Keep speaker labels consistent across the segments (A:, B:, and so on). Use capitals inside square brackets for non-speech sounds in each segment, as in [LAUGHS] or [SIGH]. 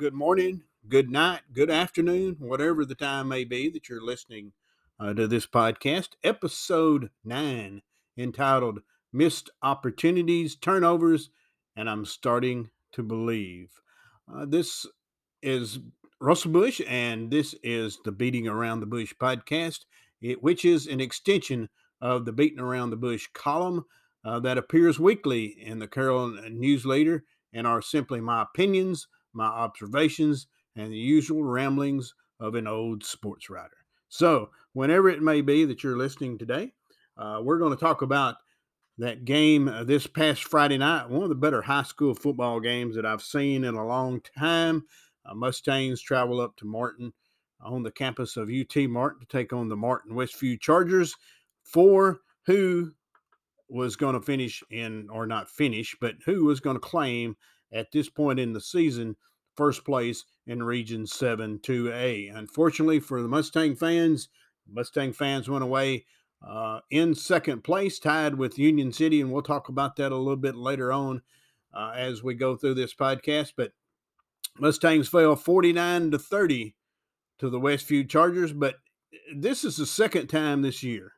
A: good morning, good night, good afternoon, whatever the time may be that you're listening uh, to this podcast. Episode 9, entitled Missed Opportunities, Turnovers, and I'm Starting to Believe. Uh, this is Russell Bush, and this is the Beating Around the Bush podcast, it, which is an extension of the Beating Around the Bush column uh, that appears weekly in the Carroll Newsletter and are simply my opinions my observations, and the usual ramblings of an old sports writer. So, whenever it may be that you're listening today, uh, we're going to talk about that game uh, this past Friday night, one of the better high school football games that I've seen in a long time. Uh, Mustangs travel up to Martin on the campus of UT Martin to take on the Martin Westview Chargers for who was going to finish in, or not finish, but who was going to claim at this point in the season, first place in Region 7 2A. Unfortunately for the Mustang fans, Mustang fans went away uh, in second place, tied with Union City, and we'll talk about that a little bit later on uh, as we go through this podcast. But Mustangs fell 49 to 30 to the Westview Chargers, but this is the second time this year.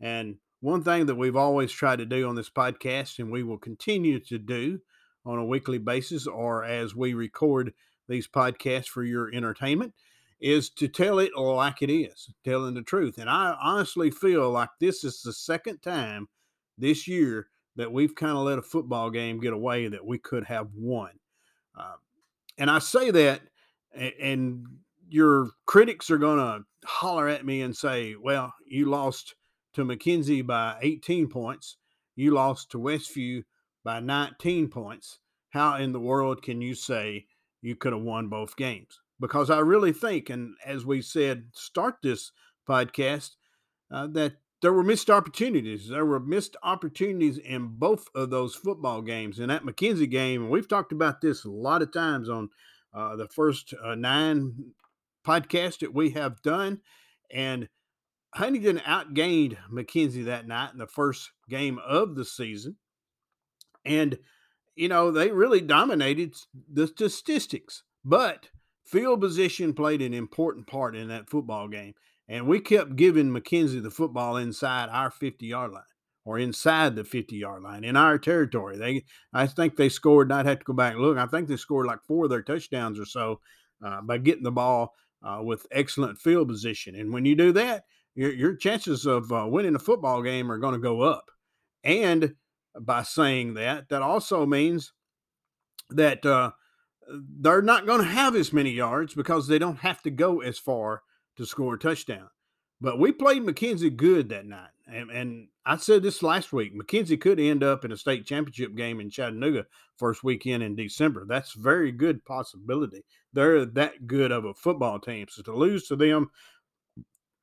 A: And one thing that we've always tried to do on this podcast, and we will continue to do, on a weekly basis or as we record these podcasts for your entertainment is to tell it like it is, telling the truth. And I honestly feel like this is the second time this year that we've kind of let a football game get away that we could have won. Uh, and I say that, and your critics are going to holler at me and say, well, you lost to McKenzie by 18 points, you lost to Westview by 19 points, how in the world can you say you could have won both games? Because I really think, and as we said, start this podcast, uh, that there were missed opportunities. There were missed opportunities in both of those football games. In that McKenzie game, and we've talked about this a lot of times on uh, the first uh, nine podcasts that we have done. And Huntington outgained McKenzie that night in the first game of the season. And, you know, they really dominated the statistics, but field position played an important part in that football game. And we kept giving McKenzie the football inside our 50 yard line or inside the 50 yard line in our territory. They, I think they scored, I'd have to go back and look. I think they scored like four of their touchdowns or so uh, by getting the ball uh, with excellent field position. And when you do that, your, your chances of uh, winning a football game are going to go up. And by saying that. That also means that uh, they're not going to have as many yards because they don't have to go as far to score a touchdown. But we played McKenzie good that night. And, and, I said this last week McKenzie could end up in a state championship game in Chattanooga first weekend in December. That's very good possibility. They're that good of a football team. So to lose to them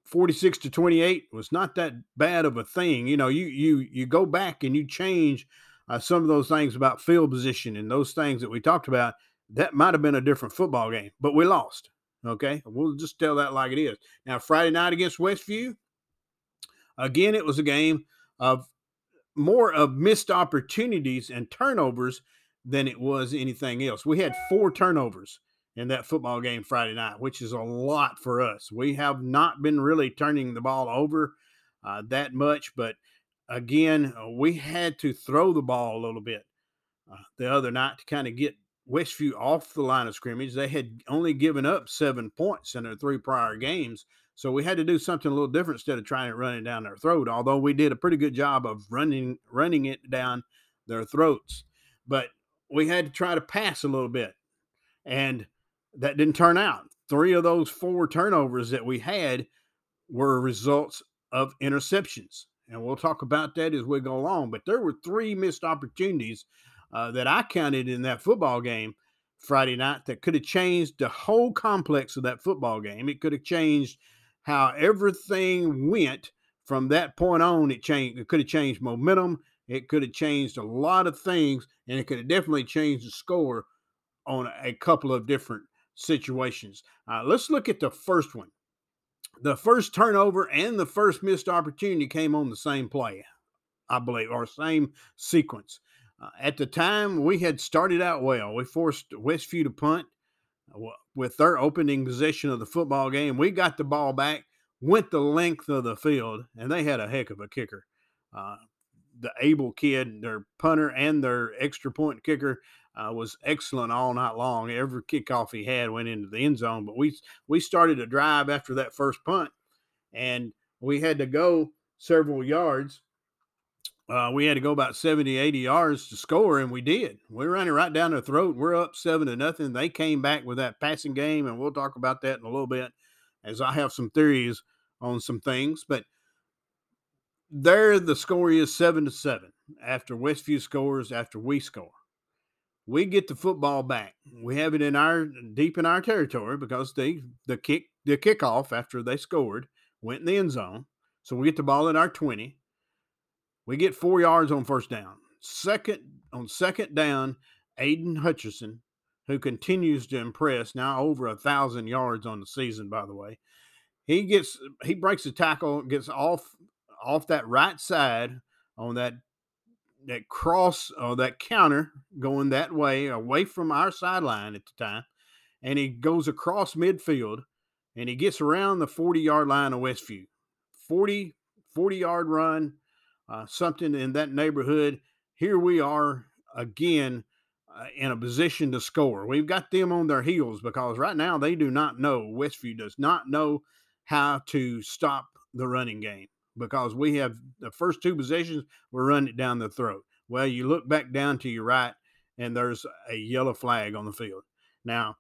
A: 46 to 28 was not that bad of a thing. You know, you you you go back and you change uh, some of those things about field position and those things that we talked about. That might have been a different football game, but we lost. Okay, we'll just tell that like it is. Now, Friday night against Westview, again, it was a game of more of missed opportunities and turnovers than it was anything else. We had four turnovers in that football game Friday night, which is a lot for us. We have not been really turning the ball over uh, that much, but again, uh, we had to throw the ball a little bit uh, the other night to kind of get Westview off the line of scrimmage. They had only given up seven points in their three prior games. So we had to do something a little different instead of trying to run it down their throat. Although we did a pretty good job of running running it down their throats, but we had to try to pass a little bit. And that didn't turn out. Three of those four turnovers that we had were results of interceptions. And we'll talk about that as we go along. But there were three missed opportunities uh, that I counted in that football game Friday night that could have changed the whole complex of that football game. It could have changed how everything went from that point on. It changed. It could have changed momentum. It could have changed a lot of things, and it could have definitely changed the score on a couple of different situations. Uh, let's look at the first one. The first turnover and the first missed opportunity came on the same play, I believe, or same sequence. Uh, at the time, we had started out well. We forced Westview to punt. with their opening possession of the football game. We got the ball back, went the length of the field, and they had a heck of a kicker. Uh, the Abel kid, their punter and their extra point kicker, uh, was excellent all night long. Every kickoff he had went into the end zone. But we we started a drive after that first punt, and we had to go several yards. Uh, we had to go about 70, 80 yards to score, and we did. We ran it right down their throat. We're up seven to nothing. They came back with that passing game, and we'll talk about that in a little bit as I have some theories on some things. But there, the score is seven to seven after Westview scores, after we score we get the football back. We have it in our deep in our territory because they the kick the kickoff after they scored went in the end zone. So we get the ball in our 20. We get four yards on first down. Second on second down, Aiden Hutcherson, who continues to impress, now over a thousand yards on the season, by the way. He gets he breaks the tackle, gets off off that right side on that that cross or that counter going that way, away from our sideline at the time, and he goes across midfield and he gets around the 40 yard line of Westview. 40, 40 yard run, uh, something in that neighborhood. Here we are again uh, in a position to score. We've got them on their heels because right now they do not know, Westview does not know how to stop the running game because we have the first two possessions, we're running it down the throat. Well, you look back down to your right, and there's a yellow flag on the field. Now,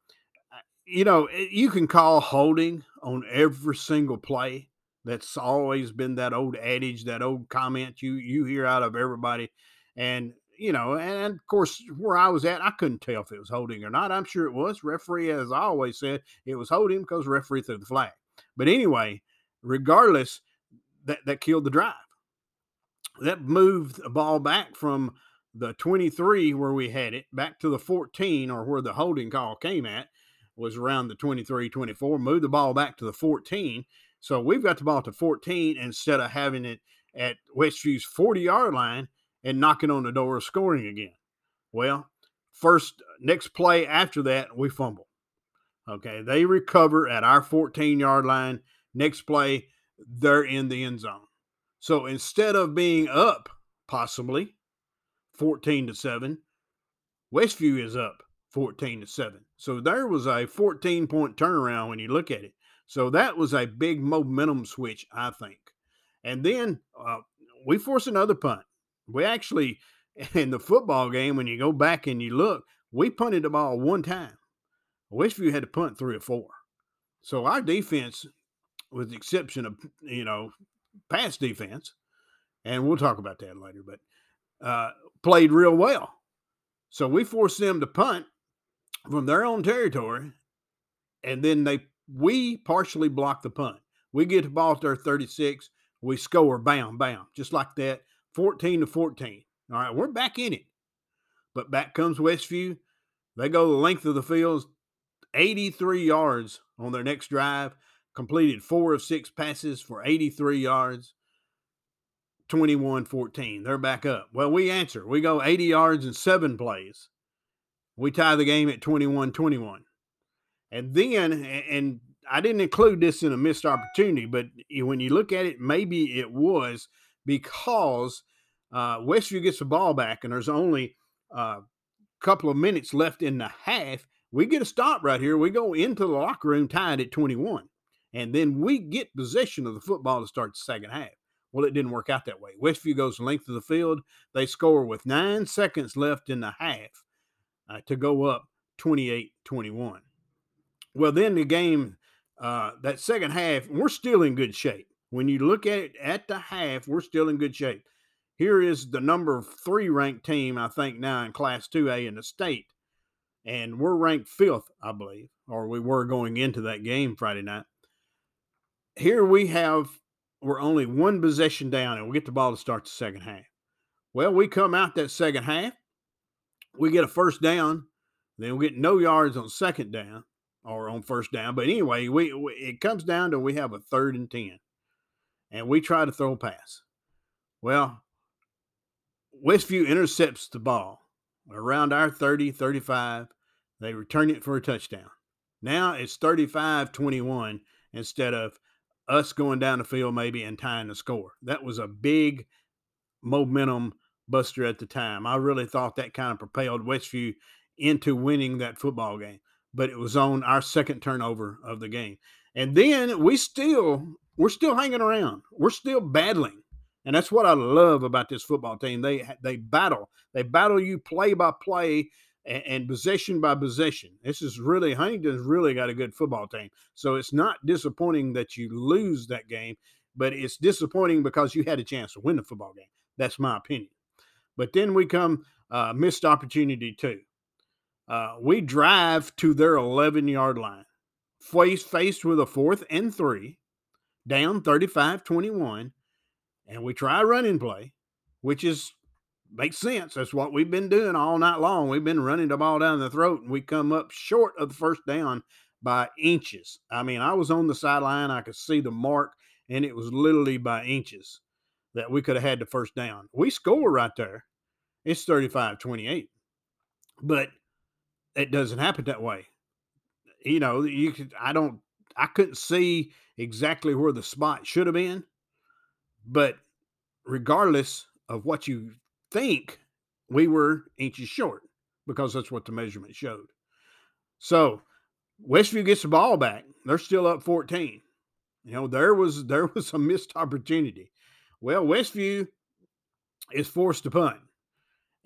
A: you know, eh, you can call holding on every single play. That's always been that old adage, that old comment you you hear out of everybody. And you know, and of course, where I was at, I couldn't tell if it was holding or not. I'm sure it was. Referee, as I always said, it was holding because referee threw the flag. But anyway, regardless, that, that killed the drive. That moved the ball back from the 23 where we had it back to the 14 or where the holding call came at was around the 23 24 moved the ball back to the 14 so we've got the ball to 14 instead of having it at westview's 40 yard line and knocking on the door of scoring again. Well first next play after that we fumble. Okay they recover at our 14 yard line. Next play they're in the end zone. So instead of being up possibly 14 to 7, Westview is up 14 to 7. So there was a 14 point turnaround when you look at it. So that was a big momentum switch, I think. And then uh, we force another punt. We actually, [LAUGHS] in the football game, when you go back and you look, we punted the ball one time. Westview had to punt three or four. So our defense with the exception of you know pass defense, and we'll talk about that later. But uh, played real well, so we forced them to punt from their own territory, and then they we partially block the punt. We get the ball to their 36, we score, bam, bam, just like that, 14 to 14. All right, we're back in it. But back comes Westview. They go the length of the field, 83 yards on their next drive completed four of six passes for 83 yards, 21 14. They're back up. Well, we answer. We go 80 yards in seven plays. We tie the game at 21 21. And then, and I didn't include this in a missed opportunity, but when you look at it, maybe it was because uh, Westview gets the ball back and there's only a uh, couple of minutes left in the half. We get a stop right here. We go into the locker room tied at 21 and then we get possession of the football to start the second half. Well, it didn't work out that way. Westview goes length of the field. They score with nine seconds left in the half uh, to go up 28 21. Well, then the game, uh, that second half, we're still in good shape. When you look at it at the half, we're still in good shape. Here is the number three ranked team, I think, now in Class 2A in the state. And we're ranked fifth, I believe, or we were going into that game Friday night here we have we're only one possession down and we get the ball to start the second half. Well, we come out that second half, we get a first down, then we get no yards on second down or on first down. But anyway, we, we it comes down to we have a third and 10 and we try to throw a pass. Well, Westview intercepts the ball around our 30, 35. They return it for a touchdown. Now it's 35 21 instead of us going down the field maybe and tying the score. That was a big momentum buster at the time. I really thought that kind of propelled Westview into winning that football game, but it was on our second turnover of the game. And then we still we're still hanging around. We're still battling. And that's what I love about this football team. They they battle. They battle you play by play and, and possession by possession. This is really Huntington's really got a good football team. So it's not disappointing that you lose that game, but it's disappointing because you had a chance to win the football game. That's my opinion. But then we come uh, missed opportunity too. Uh, we drive to their 11 yard line, faced, faced with a fourth and three, down 35 21, and we try running play, which is makes sense. That's what we've been doing all night long. We've been running the ball down the throat, and we come up short of the first down by inches. I mean, I was on the sideline, I could see the mark, and it was literally by inches that we could have had the first down. We score right there. It's 35 28. But it doesn't happen that way. You know, you could, I don't, I couldn't see exactly where the spot should have been. But regardless of what you think, we were inches short because that's what the measurement showed. So Westview gets the ball back. They're still up 14. You know, there was there was a missed opportunity. Well, Westview is forced to punt.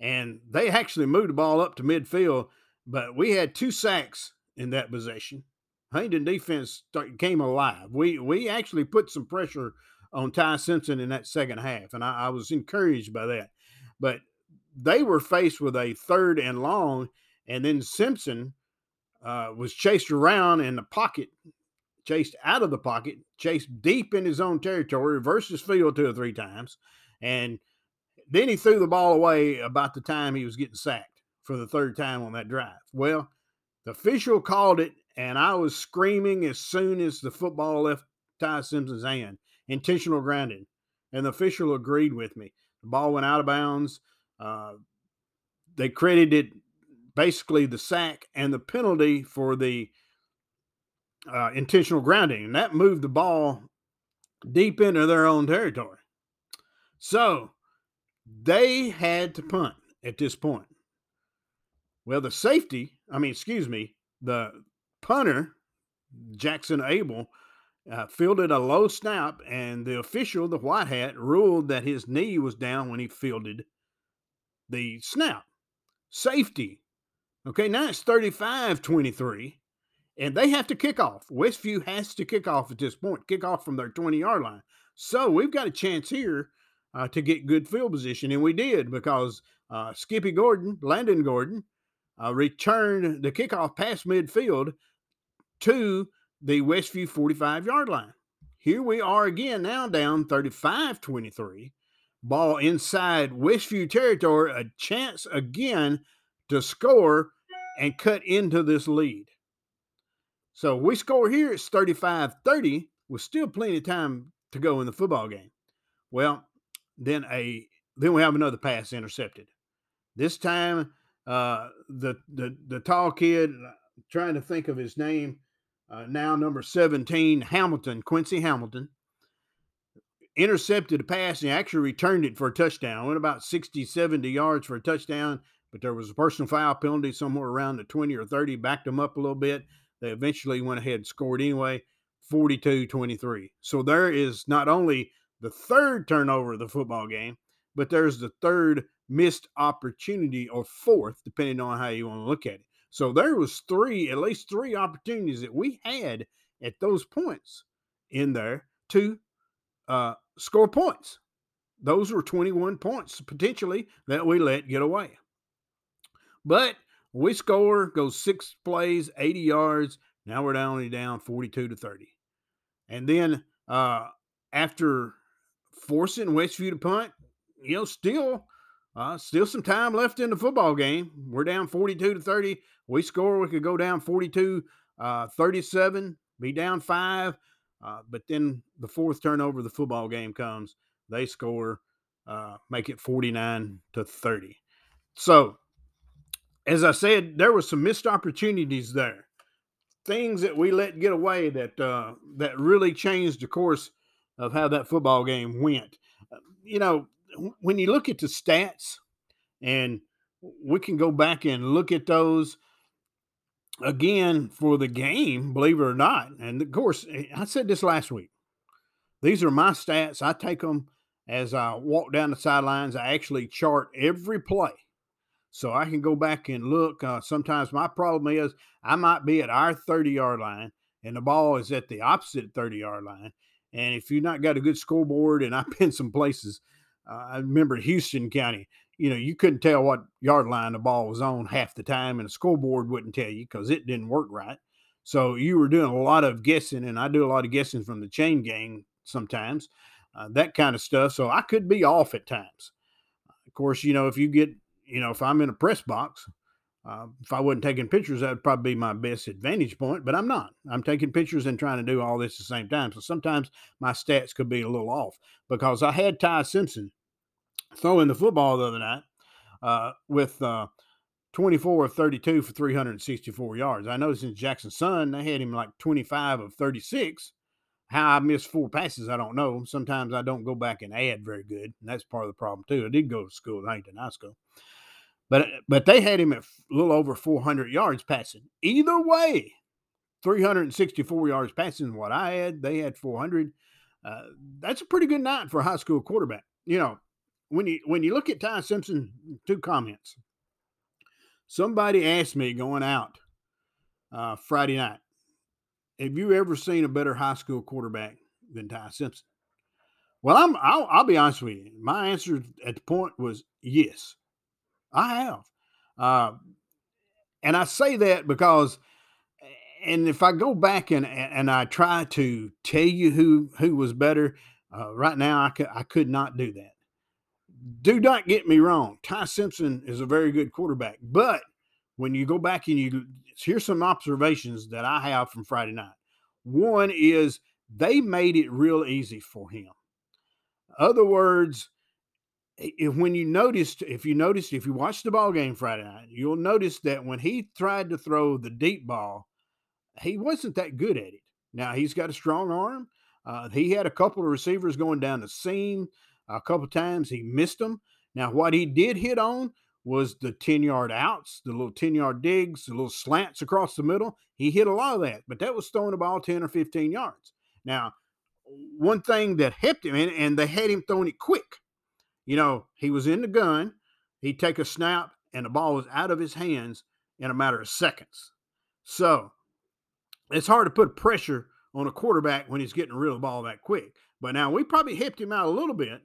A: And they actually moved the ball up to midfield, but we had two sacks in that possession. Huntington defense came alive. We we actually put some pressure on Ty Simpson in that second half, and I, I was encouraged by that. But they were faced with a third and long, and then Simpson uh, was chased around in the pocket, chased out of the pocket, chased deep in his own territory, reversed his field two or three times, and then he threw the ball away about the time he was getting sacked for the third time on that drive. Well, the official called it, and I was screaming as soon as the football left Ty Simpson's hand intentional grounding. And the official agreed with me. The ball went out of bounds. Uh, they credited basically the sack and the penalty for the uh, intentional grounding, and that moved the ball deep into their own territory. So they had to punt at this point. Well, the safety, I mean, excuse me, the punter, Jackson Abel, uh, fielded a low snap, and the official, the white hat, ruled that his knee was down when he fielded the snap. Safety. Okay, now it's 35 23, and they have to kick off. Westview has to kick off at this point, kick off from their 20 yard line. So we've got a chance here uh, to get good field position, and we did because uh, Skippy Gordon, Landon Gordon, uh, returned the kickoff past midfield to the Westview 45 yard line. Here we are again, now down 35 23. Ball inside Westview territory, a chance again to score and cut into this lead. So we score here, it's 35 30, with still plenty of time to go in the football game. Well, then a then we have another pass intercepted. This time, uh, the the the tall kid, uh, trying to think of his name, uh, now number seventeen, Hamilton Quincy Hamilton, intercepted a pass and actually returned it for a touchdown. Went about 60, 70 yards for a touchdown, but there was a personal foul penalty somewhere around the 20 or 30, backed them up a little bit. They eventually went ahead and scored anyway, 42 23. So there is not only the third turnover of the football game, but there's the third missed opportunity or fourth, depending on how you want to look at it. So there was three, at least three opportunities that we had at those points in there to uh, score points. Those were 21 points potentially that we let get away. But we score, goes six plays, 80 yards. Now we're down only down 42 to 30. And then uh, after forcing Westview to punt. You know, still, uh, still some time left in the football game. We're down 42 to 30. We score, we could go down 42 uh, 37, be down five. Uh, but then the fourth turnover of the football game comes. They score, uh, make it 49 to 30. So, as I said, there were some missed opportunities there. things that we let get away that uh, that really changed the course of how that football game went. You know, when you look at the stats, and we can go back and look at those again for the game, believe it or not. And of course, eh, I said this last week. These are my stats. I take them as I walk down the sidelines. I actually chart every play so I can go back and look. Uh, sometimes my problem is I might be at our 30 yard line and the ball is at the opposite 30 yard line. And if you've not got a good scoreboard, and I've been some places, I remember Houston County, you know, you couldn't tell what yard line the ball was on half the time, and the scoreboard wouldn't tell you because it didn't work right. So you were doing a lot of guessing, and I do a lot of guessing from the chain gang sometimes, uh, that kind of stuff. So I could be off at times. Of course, you know, if you get, you know, if I'm in a press box, uh, if I wasn't taking pictures, that would probably be my best advantage point, but I'm not. I'm taking pictures and trying to do all this at the same time. So sometimes my stats could be a little off because I had Ty Simpson throwing the football the other night uh, with uh, 24 of 32 for 364 yards. I know since Jackson Sun, they had him like 25 of 36. How I missed four passes, I don't know. Sometimes I don't go back and add very good, and that's part of the problem too. I did go to school at Huntington High School, but but they had him at a little over 400 yards passing. Either way, 364 yards passing what I had. They had 400. Uh, that's a pretty good night for a high school quarterback. You know, when you when you look at Ty Simpson, two comments. Somebody asked me going out uh, Friday night, "Have you ever seen a better high school quarterback than Ty Simpson?" Well, I'm I'll, I'll be honest with you. My answer at the point was yes, I have, uh, and I say that because, and if I go back and and I try to tell you who who was better, uh, right now I could I could not do that do not get me wrong. Ty Simpson is a very good quarterback, but when you go back and you here's some observations that I have from Friday night. One is they made it real easy for him. Other words, if when you noticed, if you noticed, if you watched the ball game Friday night, you'll notice that when he tried to throw the deep ball, he wasn't that good at it. Now he's got a strong arm. Uh, he had a couple of receivers going down the seam. A couple times he missed them. Now, what he did hit on was the 10 yard outs, the little 10 yard digs, the little slants across the middle. He hit a lot of that, but that was throwing the ball 10 or 15 yards. Now, one thing that helped him, and, and they had him throwing it quick. You know, he was in the gun, he'd take a snap, and the ball was out of his hands in a matter of seconds. So it's hard to put pressure on a quarterback when he's getting rid of the ball that quick. But now we probably helped him out a little bit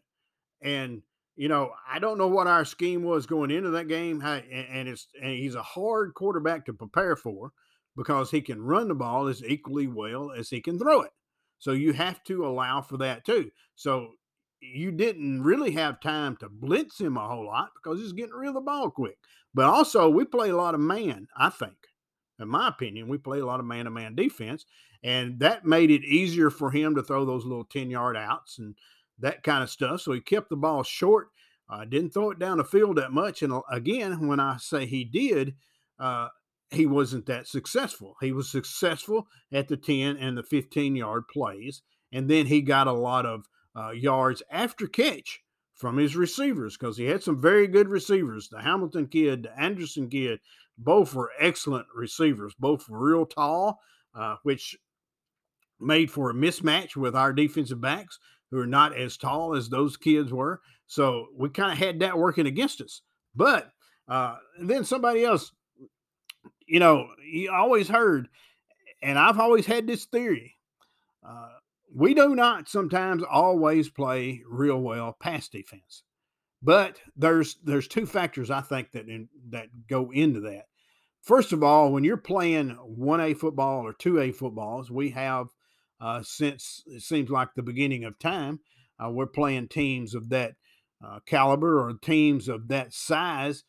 A: and you know, I don't know what our scheme was going into that game, and it's and he's a hard quarterback to prepare for because he can run the ball as equally well as he can throw it. So you have to allow for that too. So you didn't really have time to blitz him a whole lot because he's getting rid of the ball quick. But also, we play a lot of man, I think. In my opinion, we play a lot of man to man defense, and that made it easier for him to throw those little 10 yard outs and that kind of stuff. So he kept the ball short, uh, didn't throw it down the field that much. And uh, again, when I say he did, uh, he wasn't that successful. He was successful at the 10 and the 15 yard plays. And then he got a lot of uh, yards after catch from his receivers because he had some very good receivers. The Hamilton kid, the Anderson kid, both were excellent receivers, both were real tall, uh, which made for a mismatch with our defensive backs who are not as tall as those kids were. So we kind of had that working against us. But uh, then somebody else, you know, you always heard, and I've always had this theory. Uh, we do not sometimes always play real well pass defense, but there's there's two factors I think that in, that go into that. First of all, when you're playing one A football or two A footballs, we have uh, since it seems like the beginning of time. Uh, we're playing teams of that uh, caliber or teams of that size.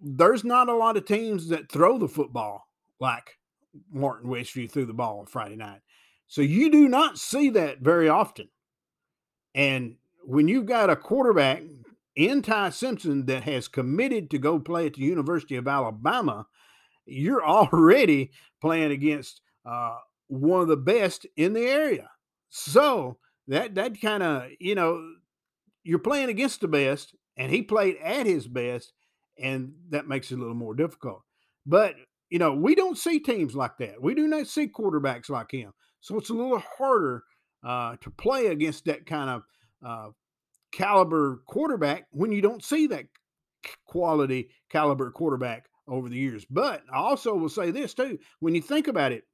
A: There's not a lot of teams that throw the football like Martin Westview threw the ball on Friday night. So you do not see that very often. And when you've got a quarterback in Ty Simpson that has committed to go play at the University of Alabama, you're [LAUGHS] already playing against uh, one of the best in the area. So that that kind of you know you're playing against the best, and he played at his best, and that makes it a little more difficult. But you know we don't see teams like that. We do not see quarterbacks like him, so it's a little harder uh, to play against that kind of uh, caliber quarterback when you don't see that quality caliber quarterback over the years. But I also will say this too: when you think about it,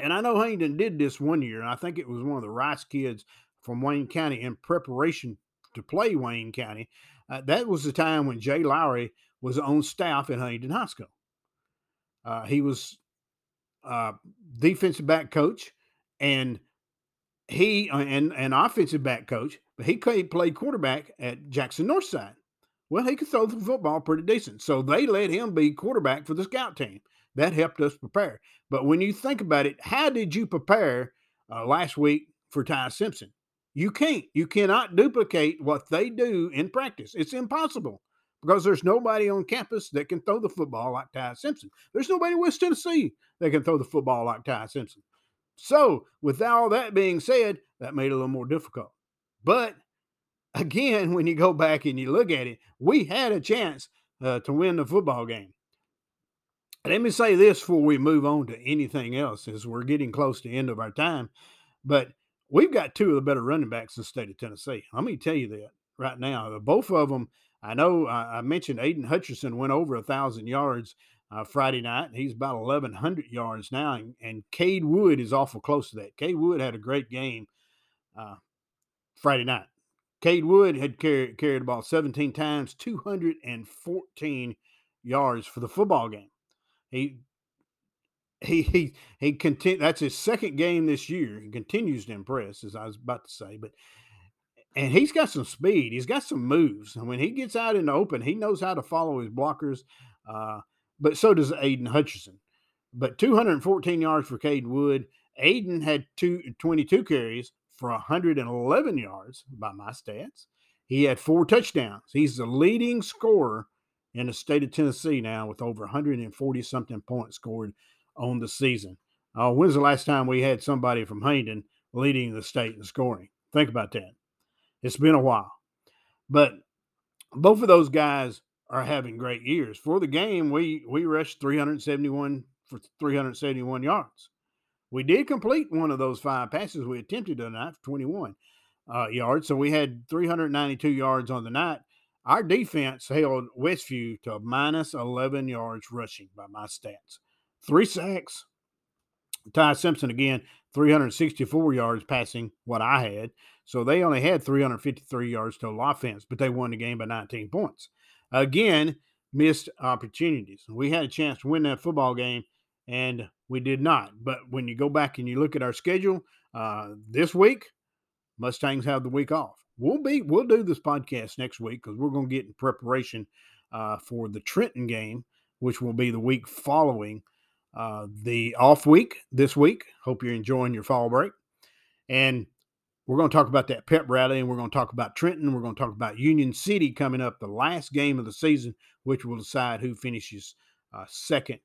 A: and I know Hayden did this one year, and I think it was one of the Rice kids from Wayne County in preparation to play Wayne County. Uh, that was the time when Jay Lowry was on staff in Huntington High School. Uh, he was uh, defensive back coach, and he uh, and an offensive back coach, but he played quarterback at Jackson Northside. Well, he could throw the football pretty decent, so they let him be quarterback for the scout team. That helped us prepare. But when you think about it, how did you prepare uh, last week for Ty Simpson? You can't. You cannot duplicate what they do in practice. It's impossible because there's nobody on campus that can throw the football like Ty Simpson. There's nobody in West Tennessee that can throw the football like Ty Simpson. So, with all that being said, that made it a little more difficult. But again, [LAUGHS] when you go back and you look at it, we had a chance uh, to win the football game. Let me say this before we move on to anything else, as we're getting close to the end of our time. But we've got two of the better running backs in the state of Tennessee. Let me tell you that right now. Both of them, I know I mentioned Aiden Hutcherson went over a thousand yards uh, Friday night. He's about 1,100 yards now, and, and Cade Wood is awful close to that. Cade Wood had a great game uh, Friday night. Cade Wood had carried, carried ball 17 times, 214 yards for the football game. He he he he continue. That's his second game this year. He continues to impress, as I was about to say. But and he's got some speed. He's got some moves. And when he gets out in the open, he knows how to follow his blockers. Uh, but so does Aiden Hutcherson. But 214 yards for Cade Wood. Aiden had two, 22 carries for 111 yards by my stats. He had four touchdowns. He's the leading scorer in the state of Tennessee now with over 140 something points scored on the season. Uh, when's the last time we had somebody from Hayden leading the state in scoring? Think about that. It's been a while. But both of those guys are having great years. For the game, we we rushed 371 for 371 yards. We did complete one of those five passes we attempted tonight for 21 uh, yards. So we had 392 yards on the night. Our defense held Westview to minus 11 yards rushing by my stats. Three sacks. Ty Simpson again, 364 yards passing what I had. So they only had 353 yards total offense, but they won the game by 19 points. Again, missed opportunities. We had a chance to win that football game, and we did not. But when you go back and you look at our schedule uh, this week, Mustangs have the week off we'll be we'll do this podcast next week because we're going to get in preparation uh, for the Trenton game, which will be the week following uh, the off week this week. Hope you're enjoying your fall break, and we're going to talk about that pep rally, and we're going to talk about Trenton. We're going to talk about Union City coming up, the last game of the season, which will decide who finishes uh, second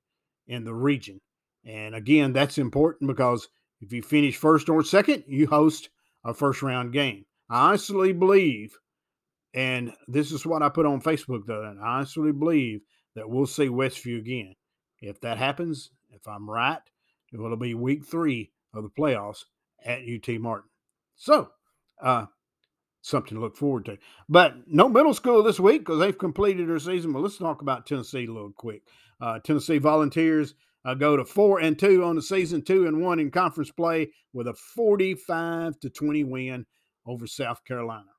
A: in the region. And again, that's important because if you finish first or second, you host a first round game. I honestly believe, and this is what I put on Facebook though, and I honestly believe that we'll see Westview again. If that happens, if I'm right, it will be week three of the playoffs at UT Martin. So, uh, something to look forward to. But no middle school this week because they've completed their season. But let's talk about Tennessee a little quick. Uh, Tennessee Volunteers uh, go to four and two on the season, two and one in conference play with a 45 to 20 win over South Carolina.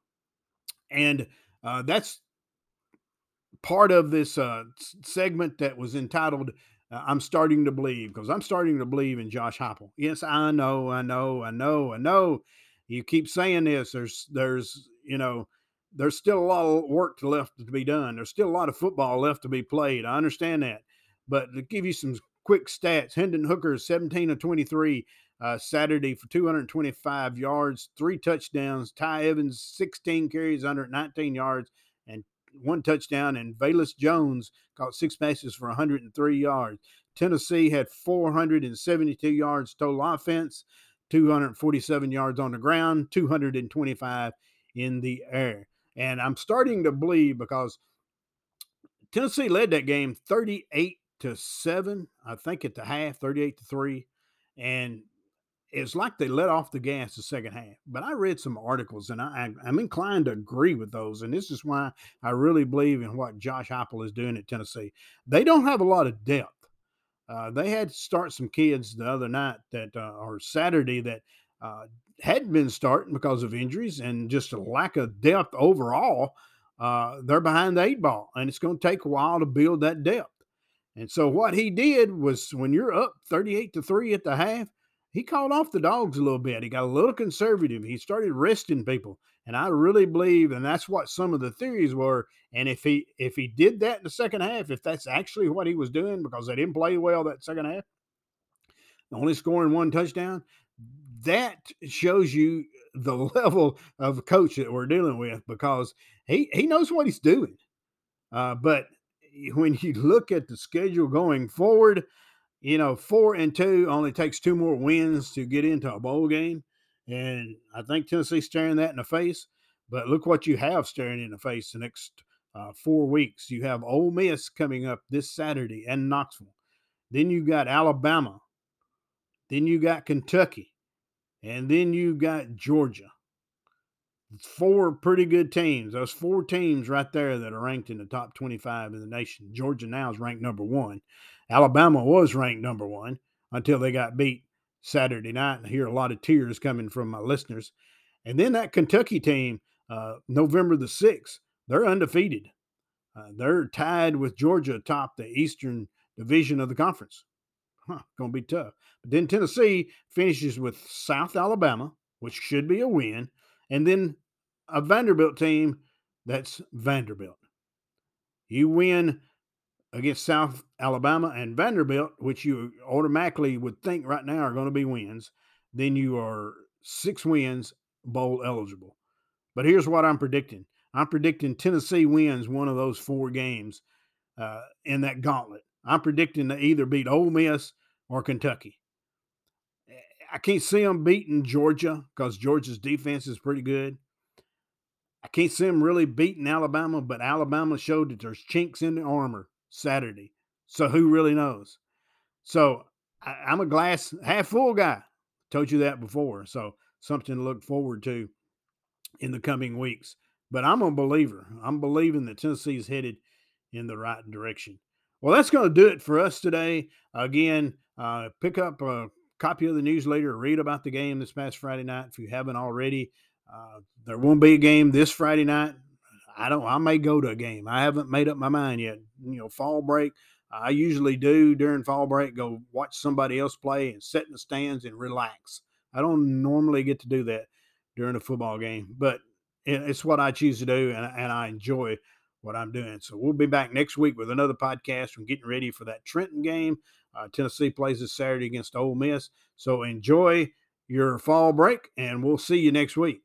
A: And uh, that's part of this uh, segment that was entitled uh, I'm starting to believe because I'm starting to believe in Josh Heupel. Yes, I know, I know, I know, I know. You keep saying this. There's, there's, you know, there's still a lot of work left to be done. There's still a lot of football left to be played. I understand that, but to give you some quick stats, Hendon Hooker is 17 of 23, uh, Saturday for 225 yards, three touchdowns. Tiyon Evans, 16 carries, 119 yards, and one touchdown. And Velus Jones caught six passes for 103 yards. Tennessee had 472 yards total offense, 247 yards on the ground, 225 in the air. And I'm starting to believe because Tennessee led that game 38 to 7, I think at the half, 38 to 3. And it's like they let off the gas the second half. But I read some articles and I, am inclined to agree with those. And this is why I really believe in what Josh Heupel is doing at Tennessee. They don't have a lot of depth. Uh, they had to start some kids the other night that, uh, or Saturday, that uh, hadn't been starting because of injuries and just a lack of depth overall. Uh, they're behind the eight ball, and it's going to take a while to build that depth. And so what he did was when you're up 38 to 3 at the half, he called off the dogs a little bit. He got a little conservative. He started resting people. And I really believe, and that's what some of the theories were. And if he if he did that in the second half, if that's actually what he was doing, because they didn't play well that second half, only scoring one touchdown, that shows you the [LAUGHS] level of coach that we're dealing with because he he knows what he's doing. Uh, but when you look at the schedule going forward, you know, four and two only takes two more wins to get into a bowl game. And I think Tennessee's staring that in the face. But look what you have staring in the face the next uh, four weeks. You have Ole Miss coming up this Saturday and Knoxville. Then you got Alabama. Then you got Kentucky. And then you got Georgia. Four pretty good teams. Those four teams right there that are ranked in the top 25 in the nation. Georgia now is ranked number one. Alabama was ranked number one until they got beat Saturday night. I hear a lot of tears coming from my listeners. And then that Kentucky team, uh, November the 6th, they're undefeated. Uh, they're tied with Georgia atop the Eastern Division of the conference. Huh, going to be tough. But then Tennessee finishes with South Alabama, which should be a win, and then a Vanderbilt team that's Vanderbilt. You win against South Alabama and Vanderbilt, which you automatically would think right now are going to be wins, then you are six wins bowl eligible. But here's what I'm predicting I'm predicting Tennessee wins one of those four games uh, in that gauntlet. I'm predicting to either beat Ole Miss or Kentucky. I can't see them beating Georgia because Georgia's defense is pretty good. I can't see them really beating Alabama, but Alabama showed that there's chinks in the armor Saturday. So who really knows? So I, am a glass half full guy. Told you that before. So something to look forward to in the coming weeks. But I'm a believer. I'm believing that Tennessee is headed in the right direction. Well, that's going to do it for us today. Again, uh, pick up a copy of the newsletter, read about the game this past Friday night if you haven't already. Uh, there won't be a game this Friday night. I don't. I may go to a game. I haven't made up my mind yet. You know, fall break. I usually do during fall break. Go watch somebody else play and sit in the stands and relax. I don't normally get to do that during a football game, but it's what I choose to do, and, and I enjoy what I'm doing. So we'll be back next week with another podcast. From getting ready for that Trenton game. Uh, Tennessee plays this Saturday against Ole Miss. So enjoy your fall break, and we'll see you next week.